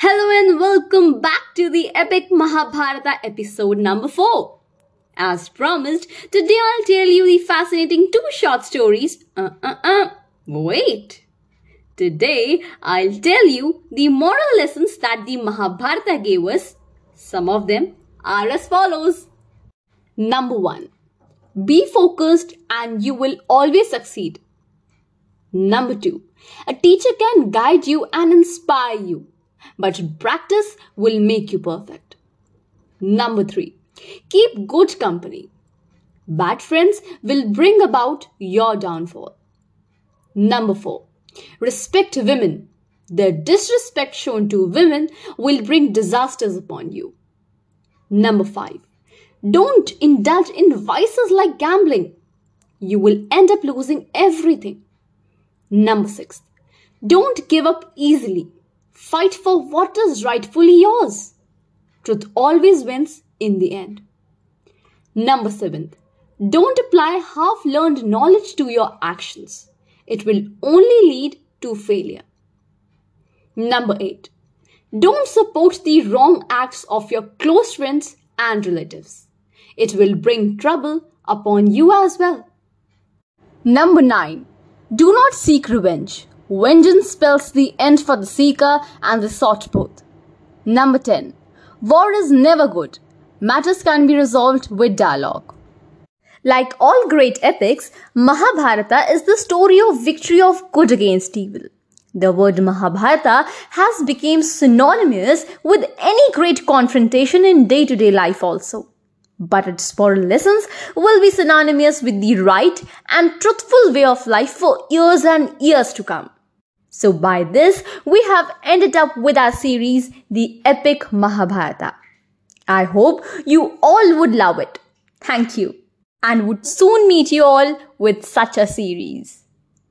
Hello and welcome back to the epic Mahabharata episode number 4. As promised, today I'll tell you the fascinating two short stories. Uh uh uh. Wait. Today I'll tell you the moral lessons that the Mahabharata gave us. Some of them are as follows. Number 1. Be focused and you will always succeed. Number 2. A teacher can guide you and inspire you but practice will make you perfect. Number three, keep good company. Bad friends will bring about your downfall. Number four, respect women. The disrespect shown to women will bring disasters upon you. Number five, don't indulge in vices like gambling. You will end up losing everything. Number six, don't give up easily. Fight for what is rightfully yours. Truth always wins in the end. Number seven, don't apply half learned knowledge to your actions. It will only lead to failure. Number eight, don't support the wrong acts of your close friends and relatives. It will bring trouble upon you as well. Number nine, do not seek revenge. Vengeance spells the end for the seeker and the sought both. Number 10. War is never good. Matters can be resolved with dialogue. Like all great epics, Mahabharata is the story of victory of good against evil. The word Mahabharata has become synonymous with any great confrontation in day-to-day life also but its moral lessons will be synonymous with the right and truthful way of life for years and years to come. So by this, we have ended up with our series, The Epic Mahabharata. I hope you all would love it. Thank you. And would soon meet you all with such a series.